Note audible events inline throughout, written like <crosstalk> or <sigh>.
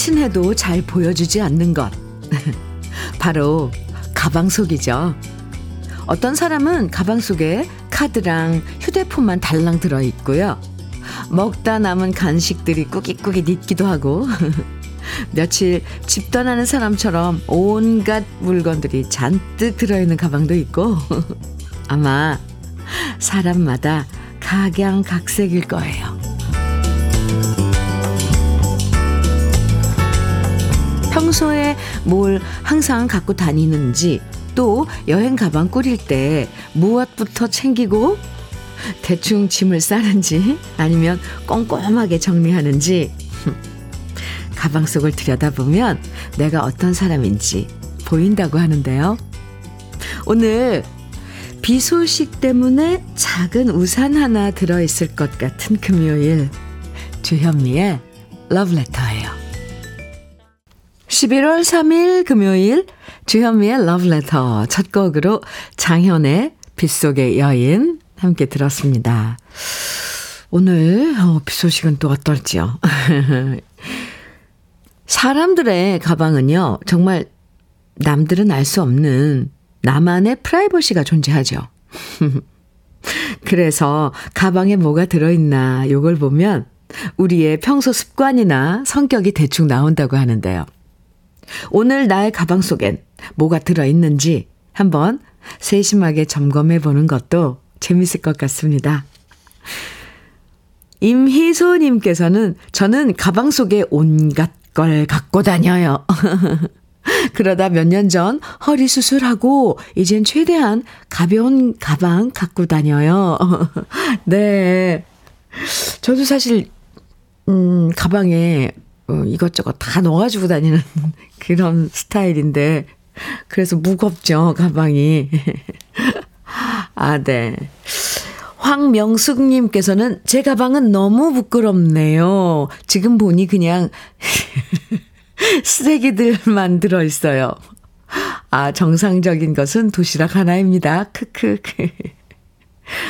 친해도 잘 보여주지 않는 것. <laughs> 바로 가방 속이죠. 어떤 사람은 가방 속에 카드랑 휴대폰만 달랑 들어있고요. 먹다 남은 간식들이 꾸깃꾸깃 있기도 하고, <laughs> 며칠 집 떠나는 사람처럼 온갖 물건들이 잔뜩 들어있는 가방도 있고, <laughs> 아마 사람마다 각양각색일 거예요. 평소에 뭘 항상 갖고 다니는지 또 여행 가방 꾸릴 때 무엇부터 챙기고 대충 짐을 싸는지 아니면 꼼꼼하게 정리하는지 가방 속을 들여다보면 내가 어떤 사람인지 보인다고 하는데요. 오늘 비 소식 때문에 작은 우산 하나 들어있을 것 같은 금요일 주현미의 러브레터예요. 11월 3일 금요일 주현미의 러브레터 첫 곡으로 장현의 빗속의 여인 함께 들었습니다. 오늘 어, 비 소식은 또 어떨지요? <laughs> 사람들의 가방은요, 정말 남들은 알 수 없는 나만의 프라이버시가 존재하죠. <laughs> 그래서 가방에 뭐가 들어있나 요걸 보면 우리의 평소 습관이나 성격이 대충 나온다고 하는데요. 오늘 나의 가방 속엔 뭐가 들어있는지 한번 세심하게 점검해 보는 것도 재밌을 것 같습니다. 임희소님께서는 저는 가방 속에 온갖 걸 갖고 다녀요. <laughs> 그러다 몇 년 전 허리 수술하고 이젠 최대한 가벼운 가방 갖고 다녀요. <laughs> 네. 저도 사실, 음, 가방에 어, 이것저것 다 넣어가지고 다니는 <laughs> 그런 스타일인데, 그래서 무겁죠, 가방이. <laughs> 아, 네. 황명숙님께서는 제 가방은 너무 부끄럽네요. 지금 보니 그냥 <laughs> 쓰레기들만 들어있어요. 아, 정상적인 것은 도시락 하나입니다. 크크.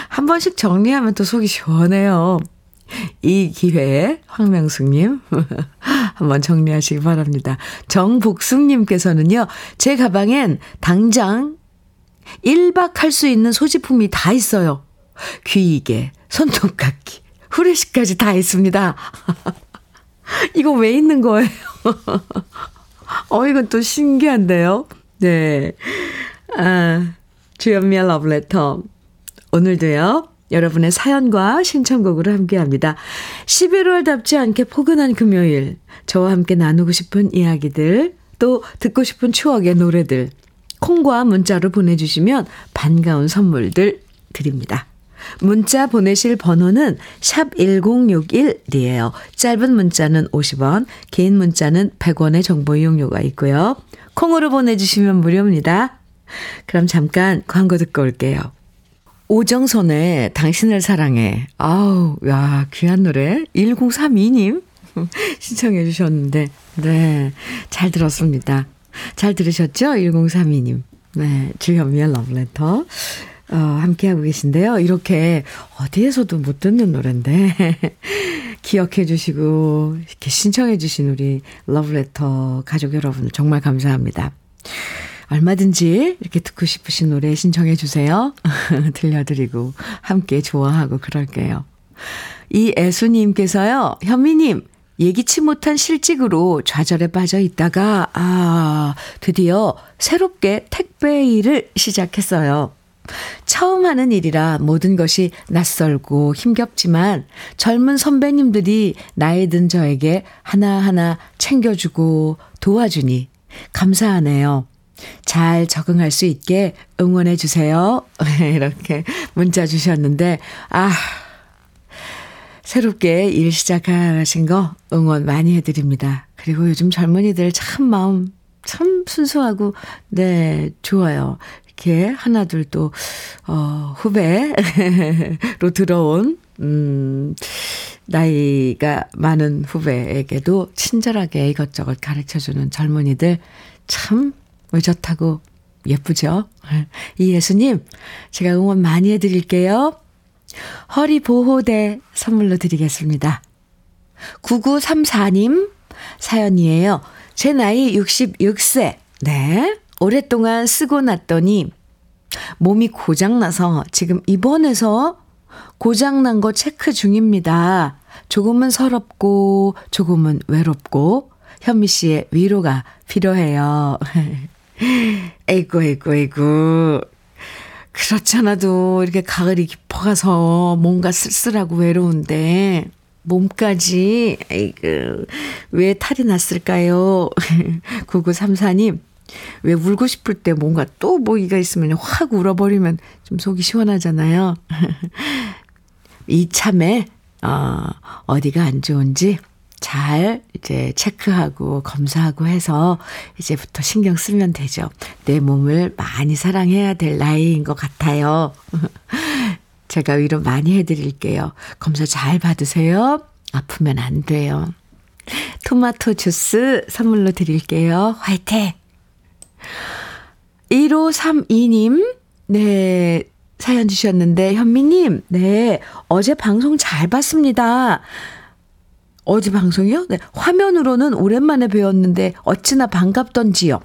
한 번씩 정리하면 또 속이 시원해요. 이 기회에 황명숙님 한번 정리하시기 바랍니다. 정복숙님께서는요, 제 가방엔 당장 1박 할 수 있는 소지품이 다 있어요. 귀이개, 손톱깎이, 후레쉬까지 다 있습니다. <laughs> 이거 왜 있는 거예요? <laughs> 어, 이건 또 신기한데요? 네. 아, 주연미의 러브레터. 오늘도요, 여러분의 사연과 신청곡으로 함께 합니다. 11월답지 않게 포근한 금요일. 저와 함께 나누고 싶은 이야기들, 또 듣고 싶은 추억의 노래들, 콩과 문자로 보내주시면 반가운 선물들 드립니다. 문자 보내실 번호는 샵 1061이에요. 짧은 문자는 50원, 긴 문자는 100원의 정보 이용료가 있고요. 콩으로 보내주시면 무료입니다. 그럼 잠깐 광고 듣고 올게요. 오정선의 당신을 사랑해. 아우, 야, 귀한 노래. 1032님 <laughs> 신청해 주셨는데, 네, 잘 들었습니다. 잘 들으셨죠? 1032님. 네, 주현미의 러브레터. 어, 함께하고 계신데요. 이렇게 어디에서도 못 듣는 노래인데, <laughs> 기억해 주시고, 이렇게 신청해 주신 우리 러브레터 가족 여러분 정말 감사합니다. 얼마든지 이렇게 듣고 싶으신 노래 신청해 주세요. <laughs> 들려드리고, 함께 좋아하고 그럴게요. 이 애수님께서요, 현미님, 예기치 못한 실직으로 좌절에 빠져 있다가, 아, 드디어 새롭게 택배 일을 시작했어요. 처음 하는 일이라 모든 것이 낯설고 힘겹지만 젊은 선배님들이 나이 든 저에게 하나하나 챙겨주고 도와주니 감사하네요. 잘 적응할 수 있게 응원해 주세요. <laughs> 이렇게 문자 주셨는데, 아, 새롭게 일 시작하신 거 응원 많이 해드립니다. 그리고 요즘 젊은이들 참 마음 참 순수하고, 네, 좋아요. 이렇게 하나 둘 또, 어, 후배로 <laughs> 들어온, 음, 나이가 많은 후배에게도 친절하게 이것저것 가르쳐 주는 젊은이들 참 의젓하고 예쁘죠? 이 예수님, 제가 응원 많이 해드릴게요. 허리 보호대 선물로 드리겠습니다. 9934님, 사연이에요. 제 나이 66세. 네. 오랫동안 쓰고 났더니 몸이 고장나서 지금 입원해서 고장난 거 체크 중입니다. 조금은 서럽고 조금은 외롭고 현미 씨의 위로가 필요해요. <laughs> 에이구, 에이구, 에이구. 그렇잖아도 이렇게 가을이 깊어가서 뭔가 쓸쓸하고 외로운데 몸까지 에이그 왜 탈이 났을까요? <laughs> 9934님 왜 울고 싶을 때 뭔가 또 모기가 있으면 확 울어버리면 좀 속이 시원하잖아요. <laughs> 이참에 어, 어디가 안 좋은지 잘 이제 체크하고 검사하고 해서 이제부터 신경 쓰면 되죠. 내 몸을 많이 사랑해야 될 나이인 것 같아요. <laughs> 제가 위로 많이 해드릴게요. 검사 잘 받으세요. 아프면 안 돼요. 토마토 주스 선물로 드릴게요. 화이팅! 1532님, 네, 사연 주셨는데, 현미님, 네, 어제 방송 잘 봤습니다. 어제 방송이요? 네, 화면으로는 오랜만에 배웠는데, 어찌나 반갑던지요.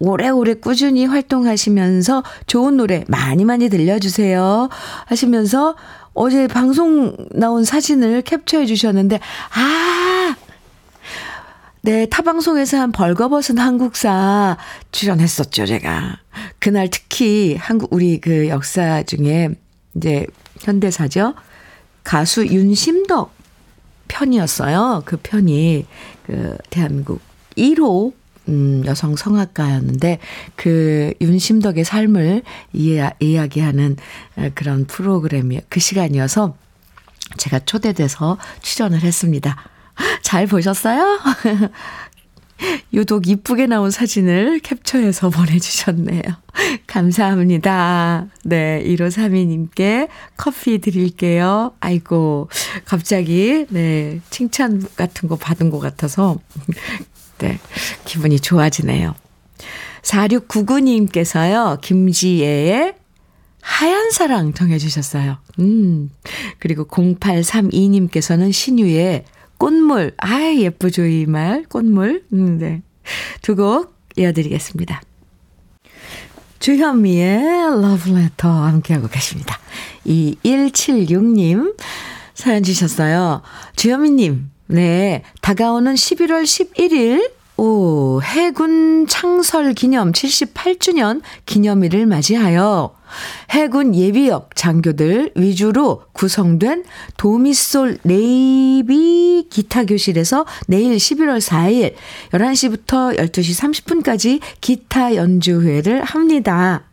오래오래 꾸준히 활동하시면서 좋은 노래 많이 많이 들려주세요. 하시면서 어제 방송 나온 사진을 캡처해 주셨는데, 아, 네, 타방송에서 한 벌거벗은 한국사 출연했었죠, 제가. 그날 특히 한국, 우리 그 역사 중에 이제 현대사죠. 가수 윤심덕 편이었어요. 그 편이 그 대한민국 1호 음, 여성 성악가였는데 그 윤심덕의 삶을 이야, 이야기하는 그런 프로그램이 그 시간이어서 제가 초대돼서 출연을 했습니다. 잘 보셨어요? <laughs> <laughs> 유독 이쁘게 나온 사진을 캡처해서 <laughs> 보내주셨네요. 감사합니다. 네, 1532님께 커피 드릴게요. 아이고, 갑자기, 네, 칭찬 같은 거 받은 것 같아서, <laughs> 네, 기분이 좋아지네요. 4699님께서요, 김지혜의 하얀 사랑 정해주셨어요. 음, 그리고 0832님께서는 신유의 꽃물. 아, 예쁘죠, 이 말. 꽃물. 음, 네. 두곡 이어드리겠습니다. 주현미의 러브레터 함께하고 계십니다. 2176님 사연 주셨어요. 주현미님, 네. 다가오는 11월 11일 오, 해군 창설 기념 78주년 기념일을 맞이하여 해군 예비역 장교들 위주로 구성된 도미솔 네이비 기타 교실에서 내일 11월 4일 11시부터 12시 30분까지 기타 연주회를 합니다.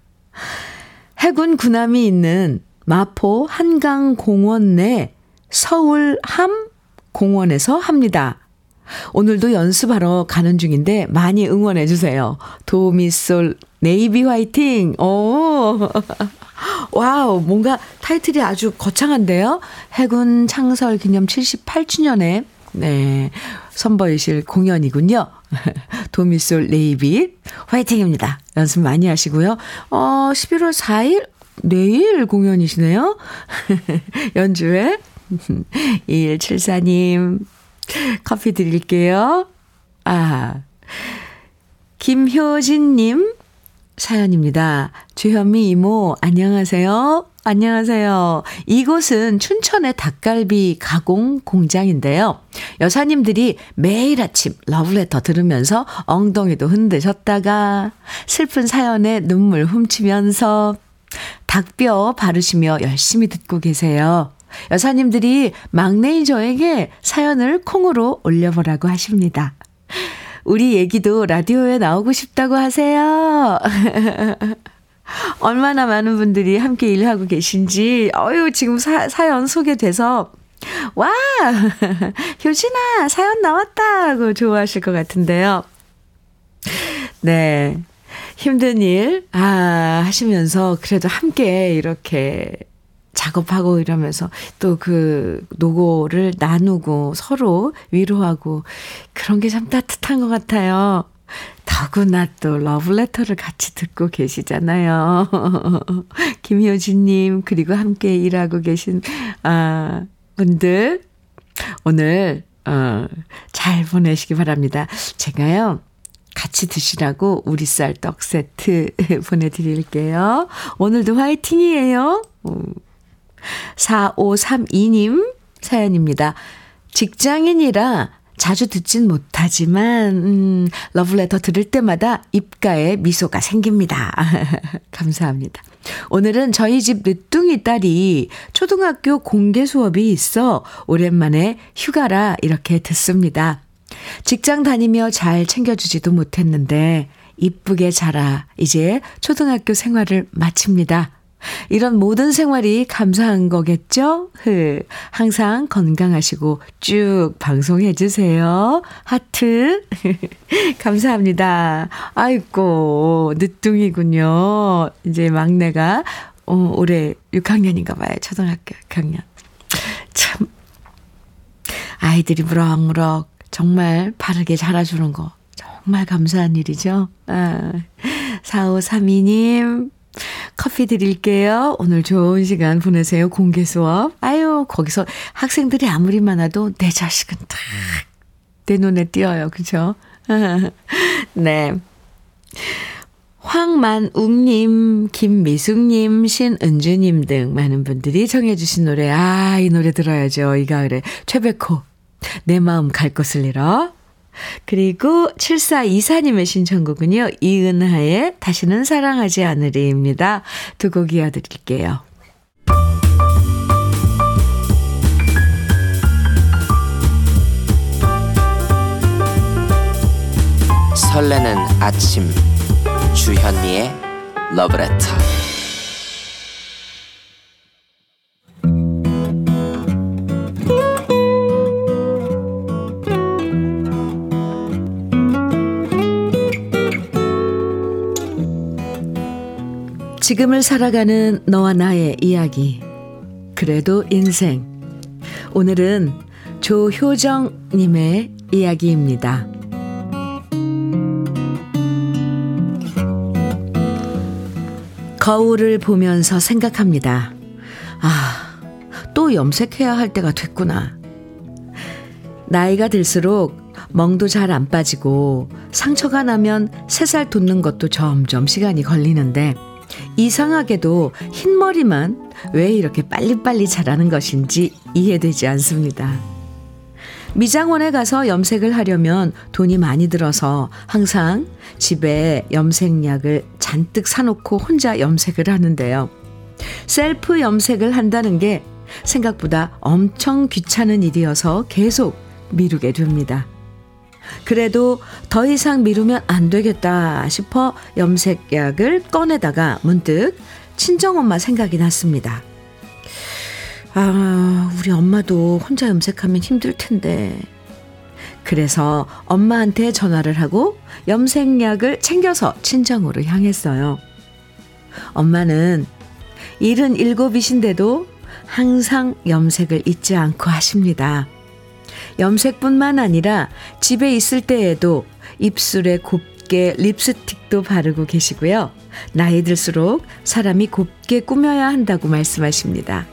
해군 군함이 있는 마포 한강공원 내 서울 함 공원에서 합니다. 오늘도 연습하러 가는 중인데 많이 응원해 주세요. 도미솔 네이비 화이팅! 오! <laughs> wow, 뭔가 타이틀이 아주 거창한데요? 해군 창설 기념 78주년에, 네, 선보이실 공연이군요. <laughs> 도미솔 네이비 화이팅입니다. 연습 많이 하시고요. 어, 11월 4일? 내일 공연이시네요? <laughs> 연주회? 2174님, 커피 드릴게요. 아, 김효진님 사연입니다. 주현미 이모, 안녕하세요. 안녕하세요. 이곳은 춘천의 닭갈비 가공 공장인데요. 여사님들이 매일 아침 러브레터 들으면서 엉덩이도 흔드셨다가 슬픈 사연에 눈물 훔치면서 닭뼈 바르시며 열심히 듣고 계세요. 여사님들이 막내인 저에게 사연을 콩으로 올려보라고 하십니다. 우리 얘기도 라디오에 나오고 싶다고 하세요. <laughs> 얼마나 많은 분들이 함께 일하고 계신지, 어유 지금 사, 사연 소개돼서, 와! <laughs> 효진아, 사연 나왔다! 고 좋아하실 것 같은데요. 네. 힘든 일, 아, 하시면서 그래도 함께 이렇게 작업하고 이러면서 또 그 노고를 나누고 서로 위로하고 그런 게 참 따뜻한 것 같아요. 더구나 또 러브레터를 같이 듣고 계시잖아요. <laughs> 김효진님, 그리고 함께 일하고 계신, 아, 분들. 오늘 어, 잘 보내시기 바랍니다. 제가요, 같이 드시라고 우리 쌀 떡 세트 <laughs> 보내드릴게요. 오늘도 화이팅이에요. 4532님 사연입니다. 직장인이라 자주 듣진 못하지만, 음, 러브레터 들을 때마다 입가에 미소가 생깁니다. <laughs> 감사합니다. 오늘은 저희 집 늦둥이 딸이 초등학교 공개 수업이 있어 오랜만에 휴가라 이렇게 듣습니다. 직장 다니며 잘 챙겨주지도 못했는데 이쁘게 자라 이제 초등학교 생활을 마칩니다. 이런 모든 생활이 감사한 거겠죠? 흐. 항상 건강하시고 쭉 방송해 주세요. 하트. <laughs> 감사합니다. 아이고, 늦둥이군요. 이제 막내가 어, 올해 6학년인가 봐요. 초등학교 6학년. 참 아이들이 무럭무럭 정말 바르게 자라주는 거 정말 감사한 일이죠. 아, 4532님 커피 드릴게요. 오늘 좋은 시간 보내세요. 공개 수업. 아유, 거기서 학생들이 아무리 많아도 내 자식은 딱 내 눈에 띄어요. 그죠? <laughs> 네. 황만웅님, 김미숙님, 신은주님 등 많은 분들이 정해주신 노래. 아, 이 노래 들어야죠. 이 가을에. 최백호. 내 마음 갈 곳을 잃어. 그리고 7424님의 신청곡은요. 이은하의 다시는 사랑하지 않으리입니다. 두 곡 이어드릴게요. 설레는 아침 주현미의 러브레터 지금을 살아가는 너와 나의 이야기. 그래도 인생. 오늘은 조효정님의 이야기입니다. 거울을 보면서 생각합니다. 아, 또 염색해야 할 때가 됐구나. 나이가 들수록 멍도 잘 안 빠지고 상처가 나면 새살 돋는 것도 점점 시간이 걸리는데 이상하게도 흰머리만 왜 이렇게 빨리빨리 자라는 것인지 이해되지 않습니다. 미장원에 가서 염색을 하려면 돈이 많이 들어서 항상 집에 염색약을 잔뜩 사놓고 혼자 염색을 하는데요. 셀프 염색을 한다는 게 생각보다 엄청 귀찮은 일이어서 계속 미루게 됩니다. 그래도 더 이상 미루면 안 되겠다 싶어 염색약을 꺼내다가 문득 친정엄마 생각이 났습니다. 아, 우리 엄마도 혼자 염색하면 힘들 텐데. 그래서 엄마한테 전화를 하고 염색약을 챙겨서 친정으로 향했어요. 엄마는 77이신데도 항상 염색을 잊지 않고 하십니다. 염색뿐만 아니라 집에 있을 때에도 입술에 곱게 립스틱도 바르고 계시고요. 나이 들수록 사람이 곱게 꾸며야 한다고 말씀하십니다.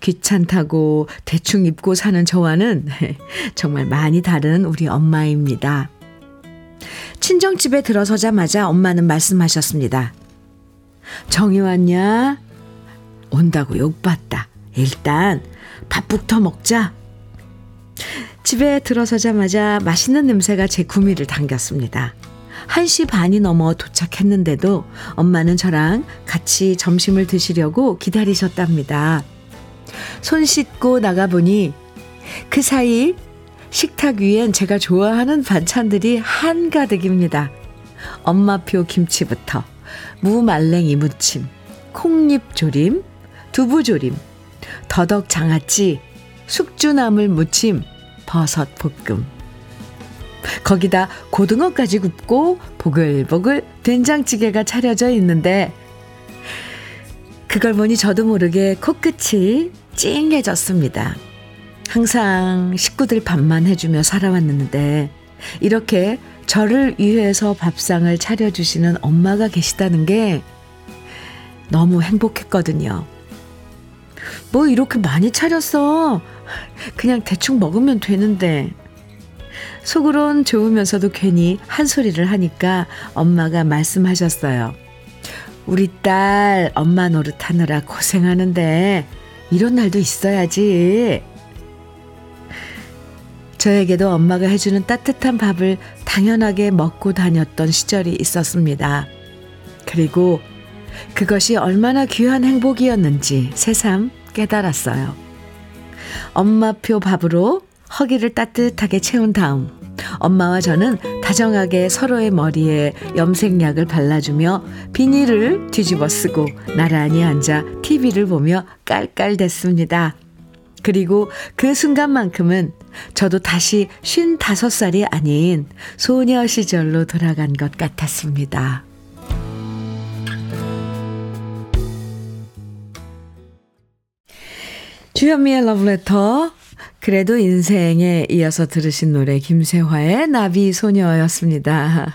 귀찮다고 대충 입고 사는 저와는 <laughs> 정말 많이 다른 우리 엄마입니다. 친정집에 들어서자마자 엄마는 말씀하셨습니다. 정이 왔냐? 온다고 욕받다. 일단 밥부터 먹자. 집에 들어서자마자 맛있는 냄새가 제 구미를 당겼습니다. 1시 반이 넘어 도착했는데도 엄마는 저랑 같이 점심을 드시려고 기다리셨답니다. 손 씻고 나가보니 그 사이 식탁 위엔 제가 좋아하는 반찬들이 한가득입니다. 엄마표 김치부터 무말랭이 무침, 콩잎조림, 두부조림, 더덕 장아찌, 숙주나물 무침, 버섯 볶음. 거기다 고등어까지 굽고 보글보글 된장찌개가 차려져 있는데 그걸 보니 저도 모르게 코끝이 찡해졌습니다. 항상 식구들 밥만 해주며 살아왔는데 이렇게 저를 위해서 밥상을 차려주시는 엄마가 계시다는 게 너무 행복했거든요. 뭐 이렇게 많이 차렸어. 그냥 대충 먹으면 되는데. 속으론 좋으면서도 괜히 한 소리를 하니까 엄마가 말씀하셨어요. 우리 딸 엄마 노릇하느라 고생하는데 이런 날도 있어야지. 저에게도 엄마가 해주는 따뜻한 밥을 당연하게 먹고 다녔던 시절이 있었습니다. 그리고 그것이 얼마나 귀한 행복이었는지 새삼 깨달았어요. 엄마표 밥으로 허기를 따뜻하게 채운 다음 엄마와 저는 다정하게 서로의 머리에 염색약을 발라주며 비닐을 뒤집어 쓰고 나란히 앉아 TV를 보며 깔깔댔습니다. 그리고 그 순간만큼은 저도 다시 55살이 아닌 소녀 시절로 돌아간 것 같았습니다. 주현미의 러브레터. 그래도 인생에 이어서 들으신 노래 김세화의 나비 소녀였습니다.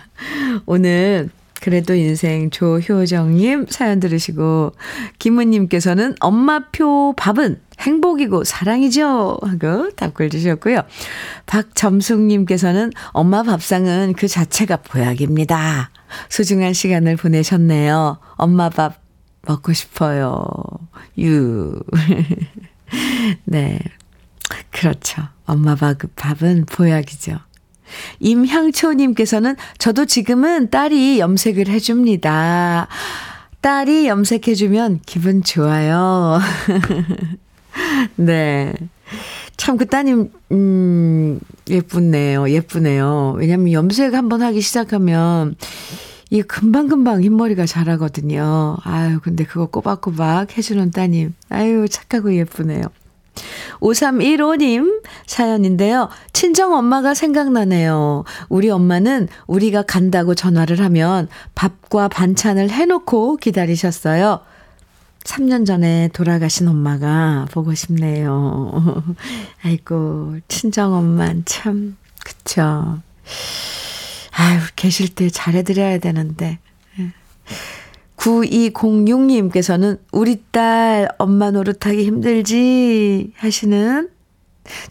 오늘 그래도 인생 조효정님 사연 들으시고 김은님께서는 엄마표 밥은 행복이고 사랑이죠 하고 답글 주셨고요. 박점숙님께서는 엄마 밥상은 그 자체가 보약입니다. 소중한 시간을 보내셨네요. 엄마 밥 먹고 싶어요. 유. <laughs> <laughs> 네. 그렇죠. 엄마 밥은 보약이죠. 임향초님께서는 저도 지금은 딸이 염색을 해줍니다. 딸이 염색해주면 기분 좋아요. <laughs> 네. 참, 그 따님, 음, 예쁘네요. 예쁘네요. 왜냐면 염색 한번 하기 시작하면, 이게 금방금방 흰머리가 자라거든요. 아유, 근데 그거 꼬박꼬박 해주는 따님. 아유, 착하고 예쁘네요. 5315님 사연인데요. 친정 엄마가 생각나네요. 우리 엄마는 우리가 간다고 전화를 하면 밥과 반찬을 해놓고 기다리셨어요. 3년 전에 돌아가신 엄마가 보고 싶네요. <laughs> 아이고, 친정 엄마 참, 그쵸. 아유, 계실 때 잘해드려야 되는데. 9206님께서는 우리 딸 엄마 노릇하기 힘들지 하시는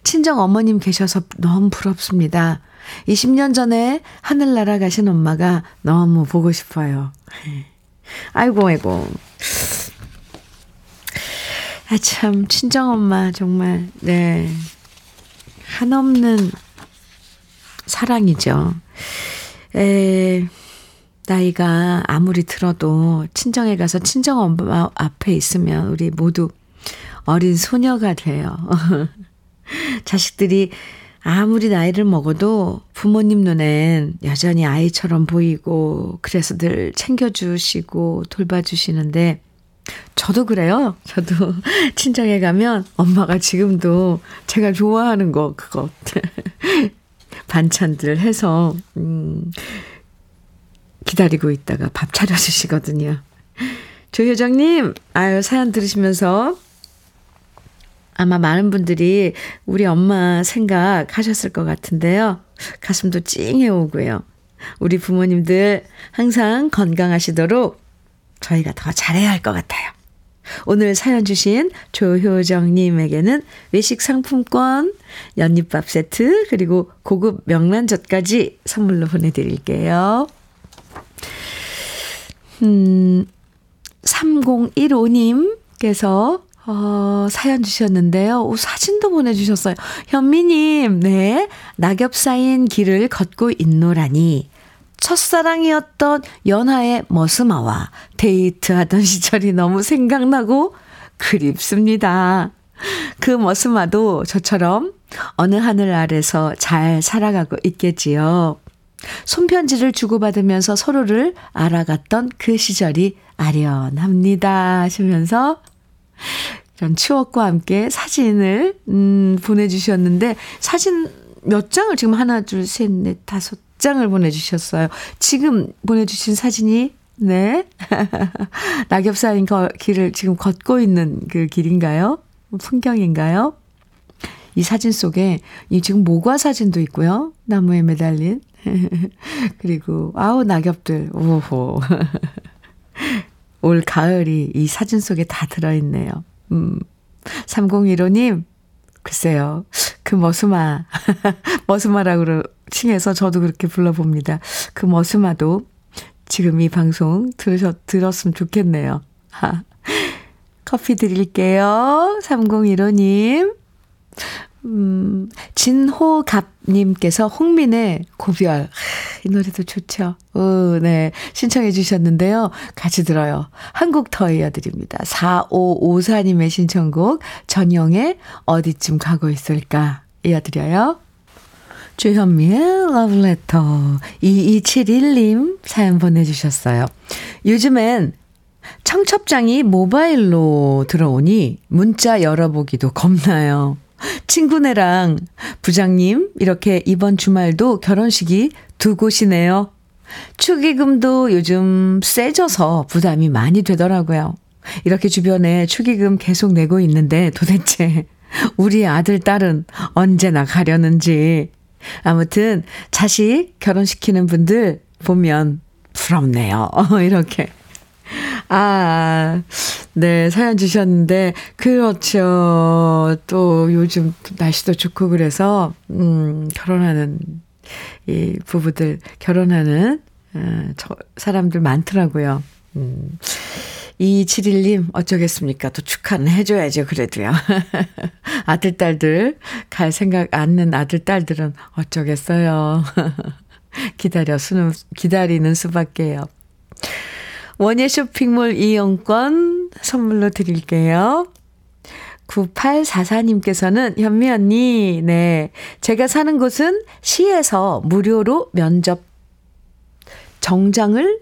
친정 어머님 계셔서 너무 부럽습니다. 20년 전에 하늘 날아가신 엄마가 너무 보고 싶어요. 아이고, 아이고. 아, 참, 친정엄마, 정말, 네. 한없는 사랑이죠. 에, 나이가 아무리 들어도 친정에 가서 친정 엄마 앞에 있으면 우리 모두 어린 소녀가 돼요. <laughs> 자식들이 아무리 나이를 먹어도 부모님 눈엔 여전히 아이처럼 보이고 그래서 늘 챙겨주시고 돌봐주시는데 저도 그래요. 저도 <laughs> 친정에 가면 엄마가 지금도 제가 좋아하는 거 그거 <laughs> 반찬들 해서 음 기다리고 있다가 밥 차려주시거든요. 조효정님, 아유, 사연 들으시면서 아마 많은 분들이 우리 엄마 생각하셨을 것 같은데요. 가슴도 찡해 오고요. 우리 부모님들 항상 건강하시도록 저희가 더 잘해야 할 것 같아요. 오늘 사연 주신 조효정님에게는 외식 상품권, 연잎밥 세트, 그리고 고급 명란젓까지 선물로 보내드릴게요. 음, 3015님께서 어, 사연 주셨는데요. 오, 사진도 보내주셨어요. 현미님, 네. 낙엽 쌓인 길을 걷고 있노라니. 첫사랑이었던 연하의 머스마와 데이트하던 <laughs> 시절이 너무 생각나고 그립습니다. 그 머스마도 저처럼 어느 하늘 아래서 잘 살아가고 있겠지요. 손편지를 주고받으면서 서로를 알아갔던 그 시절이 아련합니다. 하시면서 이런 추억과 함께 사진을, 음, 보내주셨는데, 사진 몇 장을 지금 하나, 둘, 셋, 넷, 다섯 장을 보내주셨어요. 지금 보내주신 사진이, 네. <laughs> 낙엽 쌓인 길을 지금 걷고 있는 그 길인가요? 풍경인가요? 이 사진 속에 이 지금 모과 사진도 있고요. 나무에 매달린. <laughs> 그리고 아우 낙엽들. 오호. <laughs> 올 가을이 이 사진 속에 다 들어 있네요. 음. 3015님, 글쎄요. 그 머스마, <laughs> 머스마라고 칭해서 저도 그렇게 불러봅니다. 그 머스마도 지금 이 방송 들으셨, 들었으면 좋겠네요. 하. <laughs> 커피 드릴게요. 3015님. 음, 진호갑님께서 홍민의 고별. 이 노래도 좋죠. 어, 네. 신청해 주셨는데요. 같이 들어요. 한곡 더 이어드립니다. 4554님의 신청곡, 전영의 어디쯤 가고 있을까? 이어드려요. 주현미의 러브레터 2271님 사연 보내주셨어요. 요즘엔 청첩장이 모바일로 들어오니 문자 열어보기도 겁나요. 친구네랑 부장님, 이렇게 이번 주말도 결혼식이 두 곳이네요. 축의금도 요즘 세져서 부담이 많이 되더라고요. 이렇게 주변에 축의금 계속 내고 있는데 도대체 우리 아들, 딸은 언제 나 가려는지. 아무튼 자식 결혼시키는 분들 보면 부럽네요. <laughs> 이렇게 아, 네, 사연 주셨는데, 그렇죠. 또 요즘 날씨도 좋고 그래서, 음, 결혼하는, 이 부부들, 결혼하는, 어, 저, 사람들 많더라고요. 음. 2271님, 어쩌겠습니까? 또 축하는 해줘야죠, 그래도요. <laughs> 아들, 딸들, 갈 생각 않는 아들, 딸들은 어쩌겠어요. <laughs> 기다려, 수는, 기다리는 수밖에요. 원예 쇼핑몰 이용권 선물로 드릴게요. 9844님께서는 현미 언니, 네. 제가 사는 곳은 시에서 무료로 면접 정장을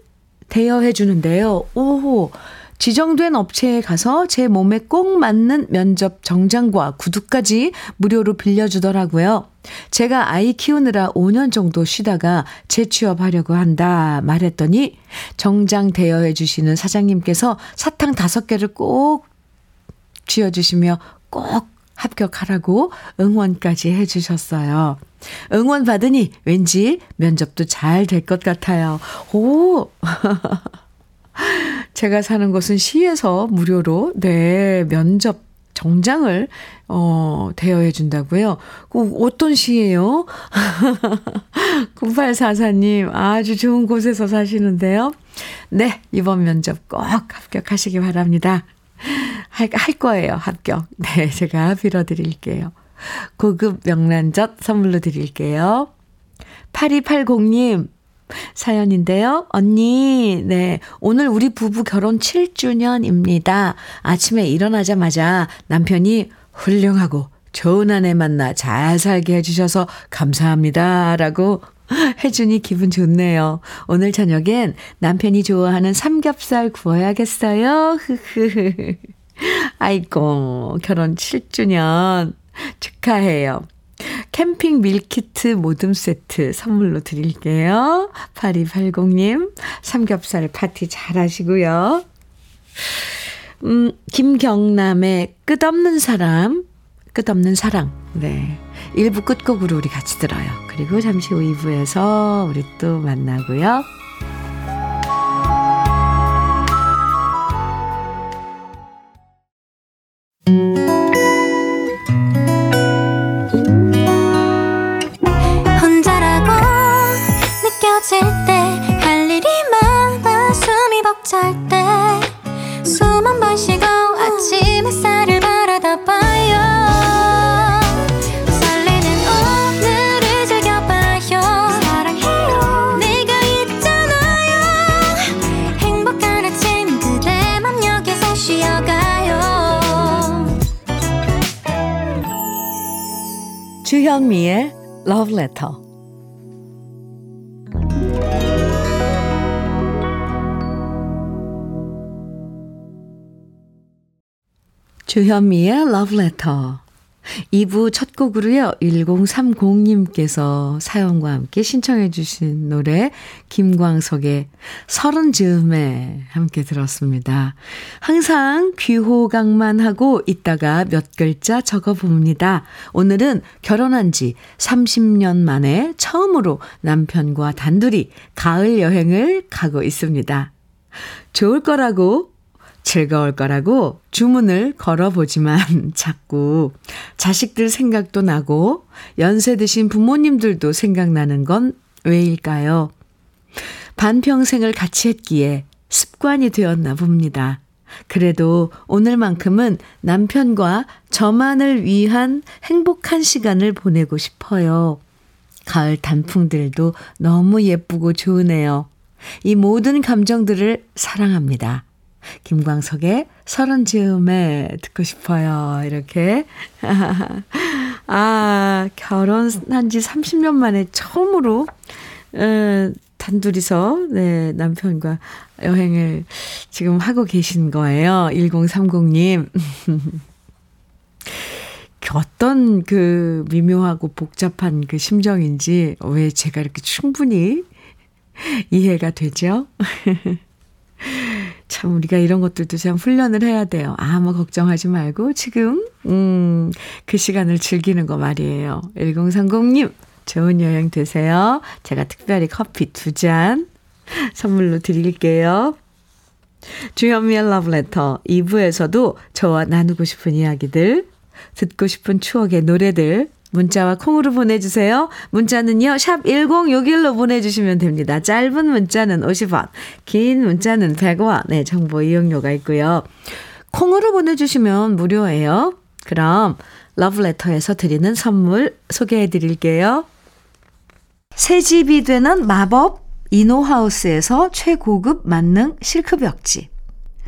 대여해 주는데요. 오, 지정된 업체에 가서 제 몸에 꼭 맞는 면접 정장과 구두까지 무료로 빌려주더라고요. 제가 아이 키우느라 5년 정도 쉬다가 재취업하려고 한다 말했더니 정장 대여해 주시는 사장님께서 사탕 5개를 꼭 쥐어주시며 꼭 합격하라고 응원까지 해주셨어요. 응원 받으니 왠지 면접도 잘 될 것 같아요. 오! <laughs> 제가 사는 곳은 시에서 무료로, 네, 면접 정장을, 어, 대여해 준다고요? 그 어떤 시예요? <laughs> 9844님, 아주 좋은 곳에서 사시는데요. 네, 이번 면접 꼭 합격하시기 바랍니다. 할, 할 거예요, 합격. 네, 제가 빌어 드릴게요. 고급 명란젓 선물로 드릴게요. 8280님, 사연인데요. 언니, 네. 오늘 우리 부부 결혼 7주년입니다. 아침에 일어나자마자 남편이 훌륭하고 좋은 아내 만나 잘 살게 해주셔서 감사합니다. 라고 <laughs> 해주니 기분 좋네요. 오늘 저녁엔 남편이 좋아하는 삼겹살 구워야겠어요. <laughs> 아이고, 결혼 7주년 축하해요. 캠핑 밀키트 모듬 세트 선물로 드릴게요. 8280님, 삼겹살 파티 잘 하시고요. 음, 김경남의 끝없는 사람, 끝없는 사랑. 네. 1부 끝곡으로 우리 같이 들어요. 그리고 잠시 후 2부에서 우리 또 만나고요. Love Letter. 주현미의 Love Letter. 2부 첫 곡으로요, 1030님께서 사연과 함께 신청해 주신 노래, 김광석의 서른 즈음에 함께 들었습니다. 항상 귀호강만 하고 있다가 몇 글자 적어 봅니다. 오늘은 결혼한 지 30년 만에 처음으로 남편과 단둘이 가을 여행을 가고 있습니다. 좋을 거라고 즐거울 거라고 주문을 걸어보지만 <laughs> 자꾸 자식들 생각도 나고 연세 드신 부모님들도 생각나는 건 왜일까요? 반평생을 같이 했기에 습관이 되었나 봅니다. 그래도 오늘만큼은 남편과 저만을 위한 행복한 시간을 보내고 싶어요. 가을 단풍들도 너무 예쁘고 좋으네요. 이 모든 감정들을 사랑합니다. 김광석의 서른 즈음에 듣고 싶어요. 이렇게. <laughs> 아, 결혼한 지 30년 만에 처음으로, 어, 단둘이서, 네, 남편과 여행을 지금 하고 계신 거예요. 1030님. <laughs> 어떤 그 미묘하고 복잡한 그 심정인지 왜 제가 이렇게 충분히 <laughs> 이해가 되죠? <laughs> 참 우리가 이런 것들도 참 훈련을 해야 돼요. 아무 걱정하지 말고 지금 음, 그 시간을 즐기는 거 말이에요. 1030님 좋은 여행 되세요. 제가 특별히 커피 두 잔 선물로 드릴게요. 주현미의 러브레터 2부에서도 저와 나누고 싶은 이야기들, 듣고 싶은 추억의 노래들 문자와 콩으로 보내주세요. 문자는요, 샵 1061로 보내주시면 됩니다. 짧은 문자는 50원, 긴 문자는 100원, 네, 정보 이용료가 있고요. 콩으로 보내주시면 무료예요. 그럼 러브레터에서 드리는 선물 소개해 드릴게요. 새 집이 되는 마법 이노하우스에서 최고급 만능 실크벽지.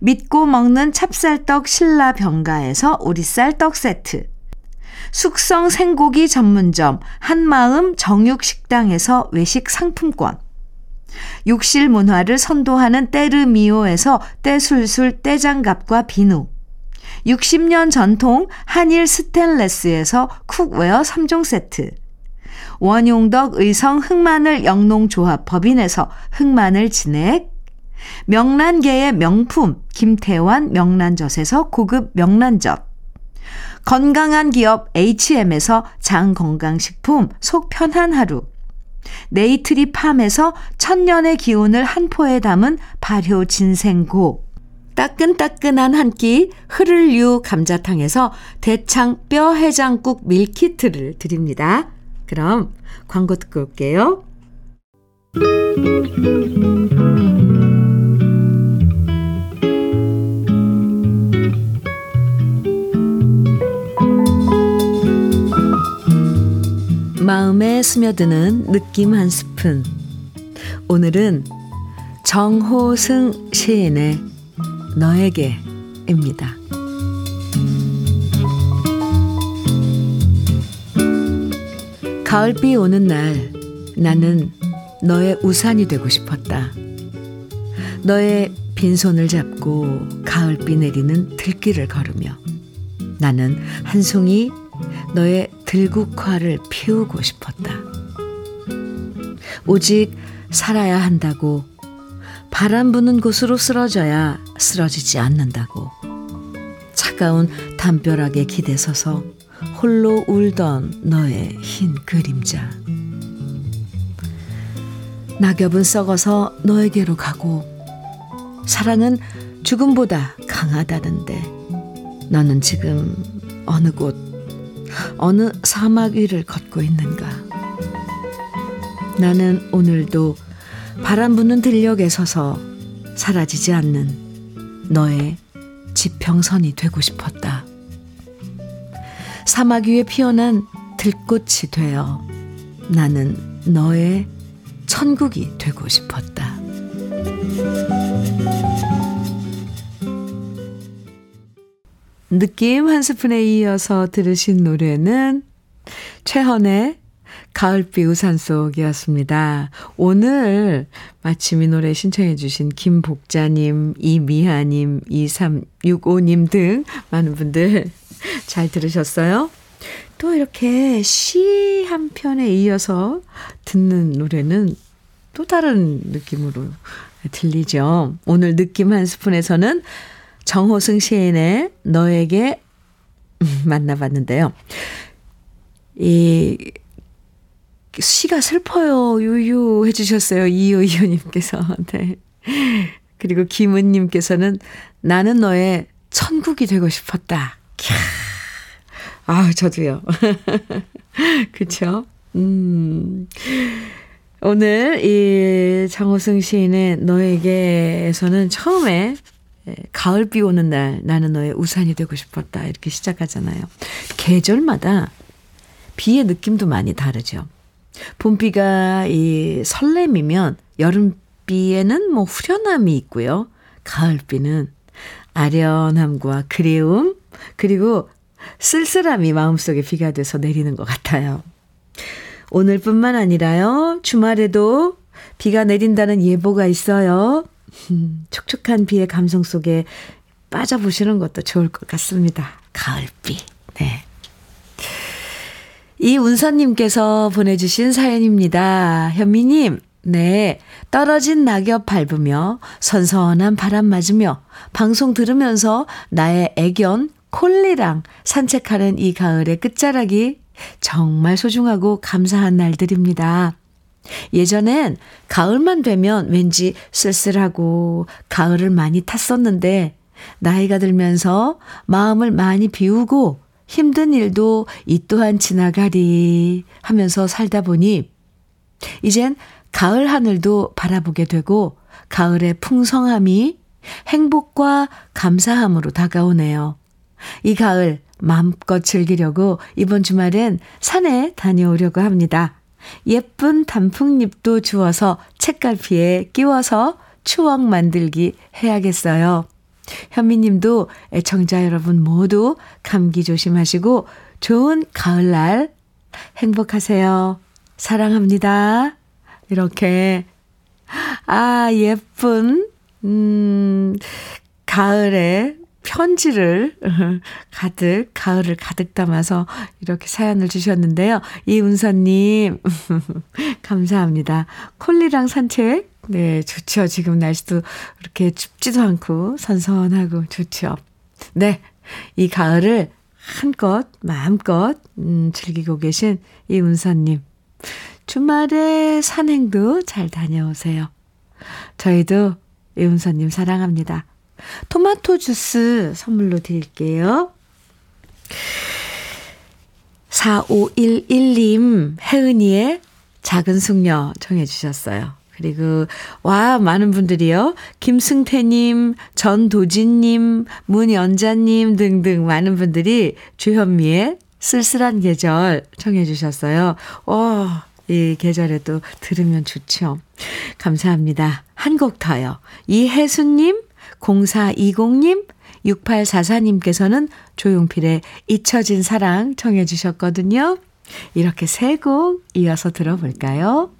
믿고 먹는 찹쌀떡 신라 병가에서 오리쌀 떡 세트, 숙성 생고기 전문점 한마음 정육식당에서 외식 상품권, 욕실 문화를 선도하는 때르미오에서 때술술 때장갑과 비누, 60년 전통 한일 스텐레스에서 cookware 3종 세트. 원용덕 의성 흑마늘 영농조합 법인에서 흑마늘 진액. 명란계의 명품 김태환 명란젓에서 고급 명란젓. 건강한 기업 H&M에서 장건강식품 속 편한 하루. 네이트리 팜에서 천년의 기운을 한 포에 담은 발효 진생고. 따끈따끈한 한 끼 흐를유 감자탕에서 대창 뼈 해장국 밀키트를 드립니다. 그럼 광고 듣고 올게요. 마음에 스며드는 느낌 한 스푼. 오늘은 정호승 시인의 너에게입니다. 가을비 오는 날 나는 너의 우산이 되고 싶었다. 너의 빈손을 잡고 가을비 내리는 들길을 걸으며 나는 한 송이 너의 들국화를 피우고 싶었다. 오직 살아야 한다고 바람 부는 곳으로 쓰러져야 쓰러지지 않는다고. 차가운 담벼락에 기대서서 홀로 울던 너의 흰 그림자. 낙엽은 썩어서 너에게로 가고 사랑은 죽음보다 강하다는데 너는 지금 어느 곳 어느 사막 위를 걷고 있는가? 나는 오늘도 바람 부는 들녘에 서서 사라지지 않는 너의 지평선이 되고 싶었다. 사막 위에 피어난 들꽃이 되어 나는 너의 천국이 되고 싶었다. 느낌 한 스푼에 이어서 들으신 노래는 최헌의 가을비 우산 속이었습니다. 오늘 마침 이 노래 신청해 주신 김복자님, 이미하님, 2365님 등 많은 분들 잘 들으셨어요? 또 이렇게 시 한 편에 이어서 듣는 노래는 또 다른 느낌으로 들리죠. 오늘 느낌 한 스푼에서는 정호승 시인의 너에게 만나봤는데요. 이 시가 슬퍼요. 유유 해주셨어요. 이효이효님께서. <laughs> 네. 그리고 김은님께서는 나는 너의 천국이 되고 싶었다. 캬. 아, 저도요. <laughs> 그쵸? 음. 오늘 이 장호승 시인의 너에게에서는 처음에 가을 비 오는 날 나는 너의 우산이 되고 싶었다. 이렇게 시작하잖아요. 계절마다 비의 느낌도 많이 다르죠. 봄비가 이 설렘이면 여름비에는 뭐 후련함이 있고요. 가을비는 아련함과 그리움, 그리고 쓸쓸함이 마음속에 비가 돼서 내리는 것 같아요. 오늘뿐만 아니라요, 주말에도 비가 내린다는 예보가 있어요. 음, 촉촉한 비의 감성 속에 빠져보시는 것도 좋을 것 같습니다. 가을비. 네. 이운서님께서 보내주신 사연입니다. 현미님, 네. 떨어진 낙엽 밟으며 선선한 바람 맞으며 방송 들으면서 나의 애견 콜리랑 산책하는 이 가을의 끝자락이 정말 소중하고 감사한 날들입니다. 예전엔 가을만 되면 왠지 쓸쓸하고 가을을 많이 탔었는데 나이가 들면서 마음을 많이 비우고 힘든 일도 이 또한 지나가리 하면서 살다 보니 이젠 가을 하늘도 바라보게 되고 가을의 풍성함이 행복과 감사함으로 다가오네요. 이 가을 마음껏 즐기려고 이번 주말엔 산에 다녀오려고 합니다. 예쁜 단풍잎도 주워서 책갈피에 끼워서 추억 만들기 해야겠어요. 현미님도 애청자 여러분 모두 감기 조심하시고 좋은 가을날 행복하세요. 사랑합니다. 이렇게, 아, 예쁜, 음, 가을에 편지를 <laughs> 가득, 가을을 가득 담아서 이렇게 사연을 주셨는데요. 이운서님, <laughs> 감사합니다. 콜리랑 산책, 네, 좋죠. 지금 날씨도 그렇게 춥지도 않고 선선하고 좋죠. 네, 이 가을을 한껏, 마음껏, 음, 즐기고 계신 이운서님. 주말에 산행도 잘 다녀오세요. 저희도 이운서님 사랑합니다. 토마토 주스 선물로 드릴게요. 4511님, 혜은이의 작은 숙녀 청해 주셨어요. 그리고, 와, 많은 분들이요. 김승태님, 전도진님, 문연자님 등등 많은 분들이 주현미의 쓸쓸한 계절 청해 주셨어요. 와, 이 계절에도 들으면 좋죠. 감사합니다. 한 곡 더요. 이혜수님, 0420님, 6844님께서는 조용필의 잊혀진 사랑 청해 주셨거든요. 이렇게 세 곡 이어서 들어볼까요?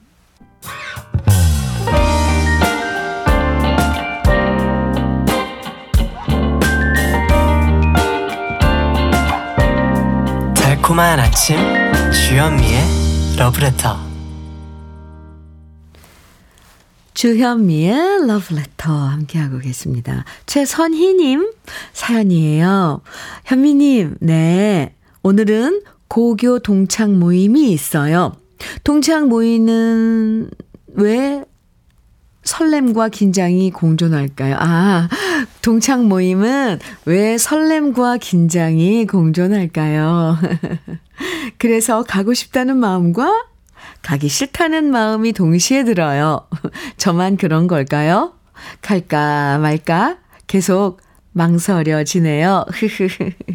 달콤한 아침 주현미의 러브레터 주현미의 러브레터 함께하고 계십니다. 최선희님 사연이에요. 현미님, 네. 오늘은 고교 동창 모임이 있어요. 동창 모임은 왜 설렘과 긴장이 공존할까요? 아, 동창 모임은 왜 설렘과 긴장이 공존할까요? <laughs> 그래서 가고 싶다는 마음과 가기 싫다는 마음이 동시에 들어요. <laughs> 저만 그런 걸까요? 갈까 말까 계속 망설여지네요.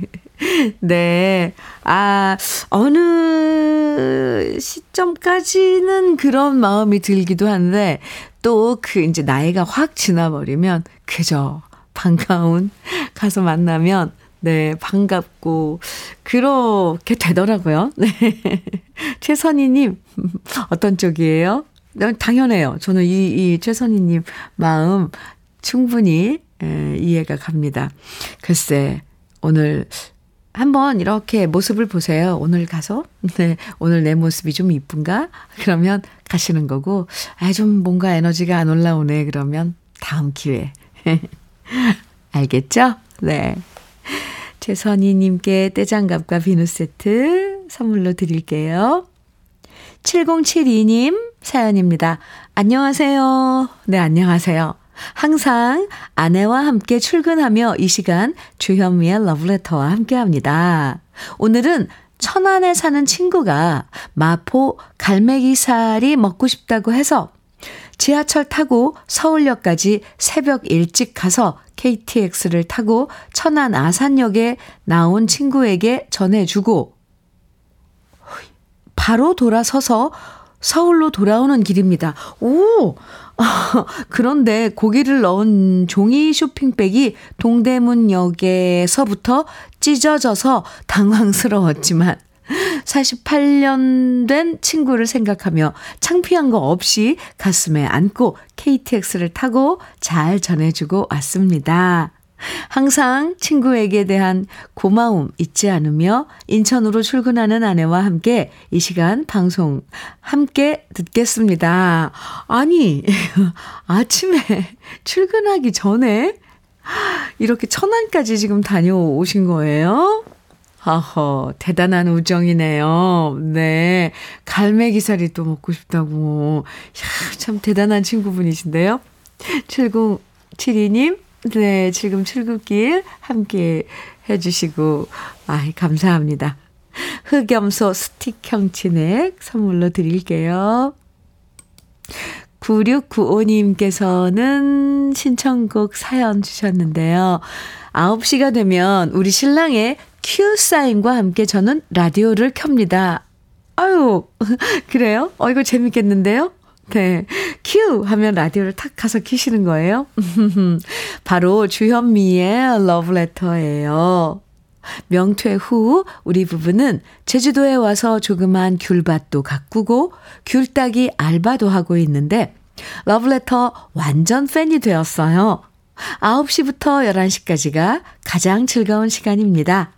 <laughs> 네. 아, 어느 시점까지는 그런 마음이 들기도 한데, 또 그 이제 나이가 확 지나버리면, 그저 반가운 <laughs> 가서 만나면, 네, 반갑고, 그렇게 되더라고요. <laughs> 네. 최선희님, 어떤 쪽이에요? 네, 당연해요. 저는 이, 이 최선희님 마음 충분히 에, 이해가 갑니다. 글쎄, 오늘 한번 이렇게 모습을 보세요. 오늘 가서, 네, 오늘 내 모습이 좀 이쁜가? 그러면 가시는 거고, 아, 좀 뭔가 에너지가 안 올라오네. 그러면 다음 기회. <laughs> 알겠죠? 네. <laughs> 최선희님께 떼장갑과 비누 세트 선물로 드릴게요. 7072님 사연입니다. 안녕하세요. 네, 안녕하세요. 항상 아내와 함께 출근하며 이 시간 주현미의 러브레터와 함께 합니다. 오늘은 천안에 사는 친구가 마포 갈매기살이 먹고 싶다고 해서 지하철 타고 서울역까지 새벽 일찍 가서 KTX를 타고 천안 아산역에 나온 친구에게 전해주고 바로 돌아서서 서울로 돌아오는 길입니다. 오! 그런데 고기를 넣은 종이 쇼핑백이 동대문역에서부터 찢어져서 당황스러웠지만 48년 된 친구를 생각하며 창피한 거 없이 가슴에 안고 KTX를 타고 잘 전해주고 왔습니다. 항상 친구에게 대한 고마움 잊지 않으며 인천으로 출근하는 아내와 함께 이 시간 방송 함께 듣겠습니다. 아니, <laughs> 아침에 출근하기 전에 이렇게 천안까지 지금 다녀오신 거예요? 아허, 대단한 우정이네요. 네. 갈매기살이 또 먹고 싶다고. 야, 참 대단한 친구분이신데요. 7072님, 네, 지금 출근길 함께 해주시고, 아이, 감사합니다. 흑염소 스틱형 진액 선물로 드릴게요. 9695님께서는 신청곡 사연 주셨는데요. 9시가 되면 우리 신랑의 큐 사인과 함께 저는 라디오를 켭니다. 아유, <laughs> 그래요? 어, 이거 재밌겠는데요? 네. 큐! 하면 라디오를 탁 가서 키시는 거예요. <laughs> 바로 주현미의 러브레터예요. 명퇴 후 우리 부부는 제주도에 와서 조그만 귤밭도 가꾸고 귤 따기 알바도 하고 있는데 러브레터 완전 팬이 되었어요. 9시부터 11시까지가 가장 즐거운 시간입니다.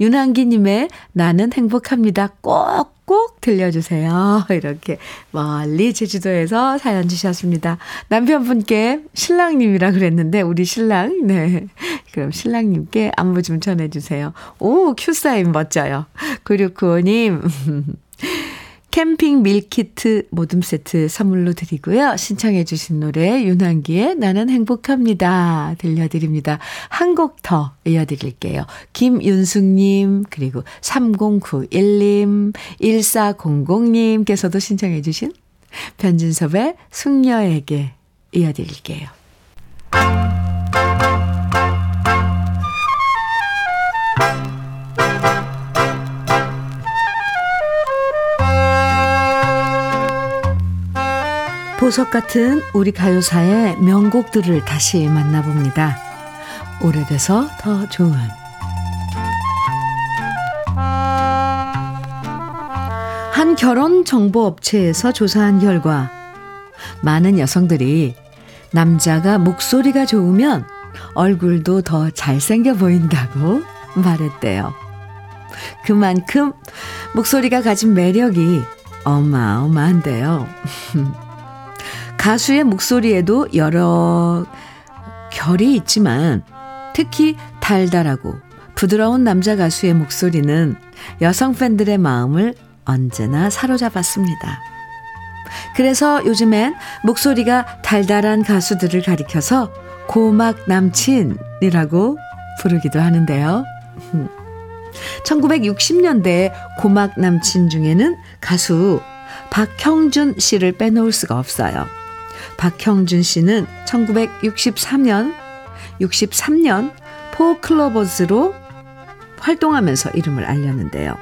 윤한기님의 나는 행복합니다. 꼭 꼭 들려주세요. <laughs> 이렇게 멀리 제주도에서 사연 주셨습니다. 남편분께 신랑님이라 그랬는데, 우리 신랑, 네. 그럼 신랑님께 안부 좀 전해주세요. 오, 큐사인 멋져요. 9695님. <laughs> 캠핑 밀키트 모듬 세트 선물로 드리고요. 신청해 주신 노래 윤한기의 나는 행복합니다. 들려드립니다. 한 곡 더 이어드릴게요. 김윤숙님 그리고 3091님 1400님께서도 신청해 주신 변진섭의 숙녀에게 이어드릴게요. 보석 같은 우리 가요사의 명곡들을 다시 만나봅니다. 오래돼서 더 좋은 한 결혼 정보 업체에서 조사한 결과 많은 여성들이 남자가 목소리가 좋으면 얼굴도 더 잘생겨 보인다고 말했대요. 그만큼 목소리가 가진 매력이 어마어마한데요. <laughs> 가수의 목소리에도 여러 결이 있지만 특히 달달하고 부드러운 남자 가수의 목소리는 여성 팬들의 마음을 언제나 사로잡았습니다. 그래서 요즘엔 목소리가 달달한 가수들을 가리켜서 고막 남친이라고 부르기도 하는데요. <laughs> 1960년대 고막 남친 중에는 가수 박형준 씨를 빼놓을 수가 없어요. 박형준 씨는 1963년 63년 포클로버즈로 활동하면서 이름을 알렸는데요.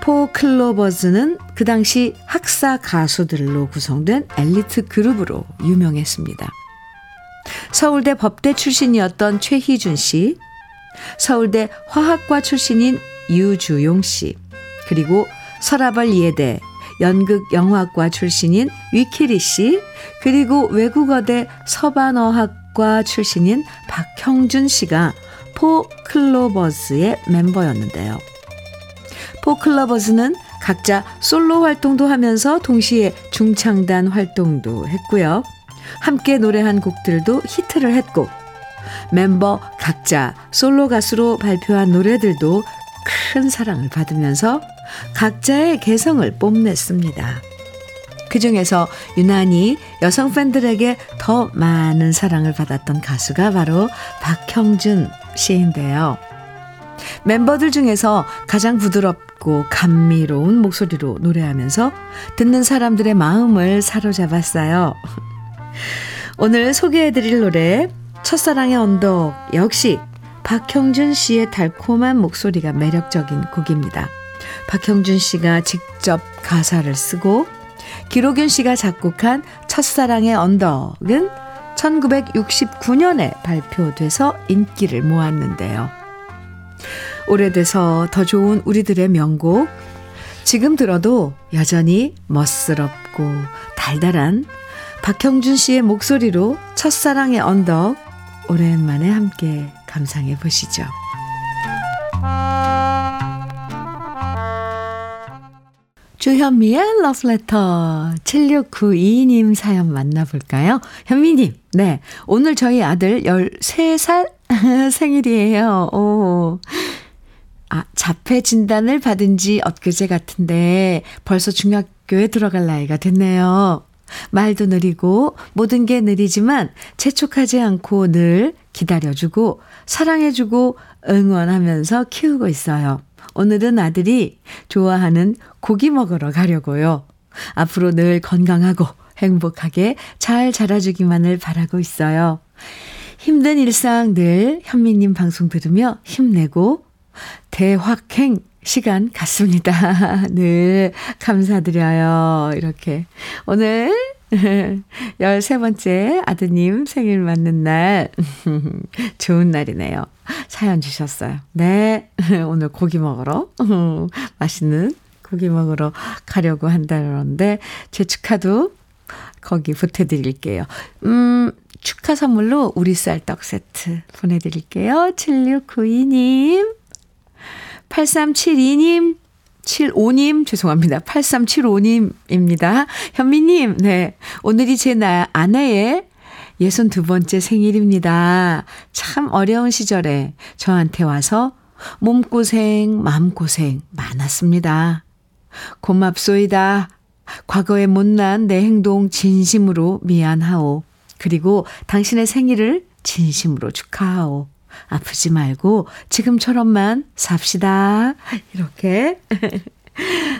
포클로버즈는 그 당시 학사 가수들로 구성된 엘리트 그룹으로 유명했습니다. 서울대 법대 출신이었던 최희준 씨, 서울대 화학과 출신인 유주용 씨, 그리고 서라벌 예대 연극 영화과 출신인 위키리 씨, 그리고 외국어대 서반어학과 출신인 박형준 씨가 포클로버즈의 멤버였는데요. 포클로버즈는 각자 솔로 활동도 하면서 동시에 중창단 활동도 했고요. 함께 노래한 곡들도 히트를 했고 멤버 각자 솔로 가수로 발표한 노래들도 큰 사랑을 받으면서 각자의 개성을 뽐냈습니다. 그 중에서 유난히 여성 팬들에게 더 많은 사랑을 받았던 가수가 바로 박형준 씨인데요. 멤버들 중에서 가장 부드럽고 감미로운 목소리로 노래하면서 듣는 사람들의 마음을 사로잡았어요. 오늘 소개해드릴 노래 첫사랑의 언덕 역시 박형준 씨의 달콤한 목소리가 매력적인 곡입니다. 박형준 씨가 직접 가사를 쓰고 기록윤 씨가 작곡한 첫사랑의 언덕은 1969년에 발표돼서 인기를 모았는데요. 오래돼서 더 좋은 우리들의 명곡, 지금 들어도 여전히 멋스럽고 달달한 박형준 씨의 목소리로 첫사랑의 언덕, 오랜만에 함께 감상해 보시죠. 주현미의 러브레터 7692님 사연 만나볼까요? 현미님, 네. 오늘 저희 아들 13살 <laughs> 생일이에요. 오. 아, 자폐 진단을 받은 지 엊그제 같은데 벌써 중학교에 들어갈 나이가 됐네요. 말도 느리고 모든 게 느리지만 재촉하지 않고 늘 기다려주고 사랑해주고 응원하면서 키우고 있어요. 오늘은 아들이 좋아하는 고기 먹으러 가려고요. 앞으로 늘 건강하고 행복하게 잘 자라주기만을 바라고 있어요. 힘든 일상 늘 현미님 방송 들으며 힘내고 대확행 시간 같습니다. <laughs> 늘 감사드려요. 이렇게. 오늘 <laughs> 13번째 아드님 생일 맞는 날. <laughs> 좋은 날이네요. 사연 주셨어요. 네. <laughs> 오늘 고기 먹으러. 맛있는 고기 먹으러 가려고 한다는데, 제 축하도 거기 보태드릴게요. 음, 축하 선물로 우리 쌀떡 세트 보내드릴게요. 7692님. 8372님, 75님, 죄송합니다. 8375님입니다. 현미님, 네. 오늘이 제 나, 아내의 62번째 생일입니다. 참 어려운 시절에 저한테 와서 몸고생, 마음고생 많았습니다. 고맙소이다. 과거에 못난 내 행동 진심으로 미안하오. 그리고 당신의 생일을 진심으로 축하하오. 아프지 말고 지금처럼만 삽시다. 이렇게. <laughs>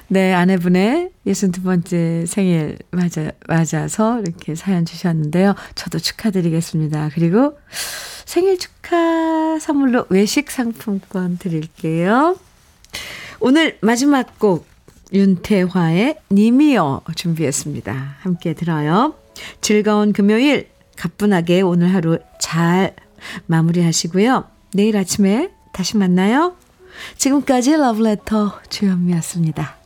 네, 아내분의 62번째 생일 맞아, 맞아서 이렇게 사연 주셨는데요. 저도 축하드리겠습니다. 그리고 생일 축하 선물로 외식 상품권 드릴게요. 오늘 마지막 곡 윤태화의 님이여 준비했습니다. 함께 들어요. 즐거운 금요일 가뿐하게 오늘 하루 잘 마무리하시고요. 내일 아침에 다시 만나요. 지금까지 러브레터 주현미였습니다.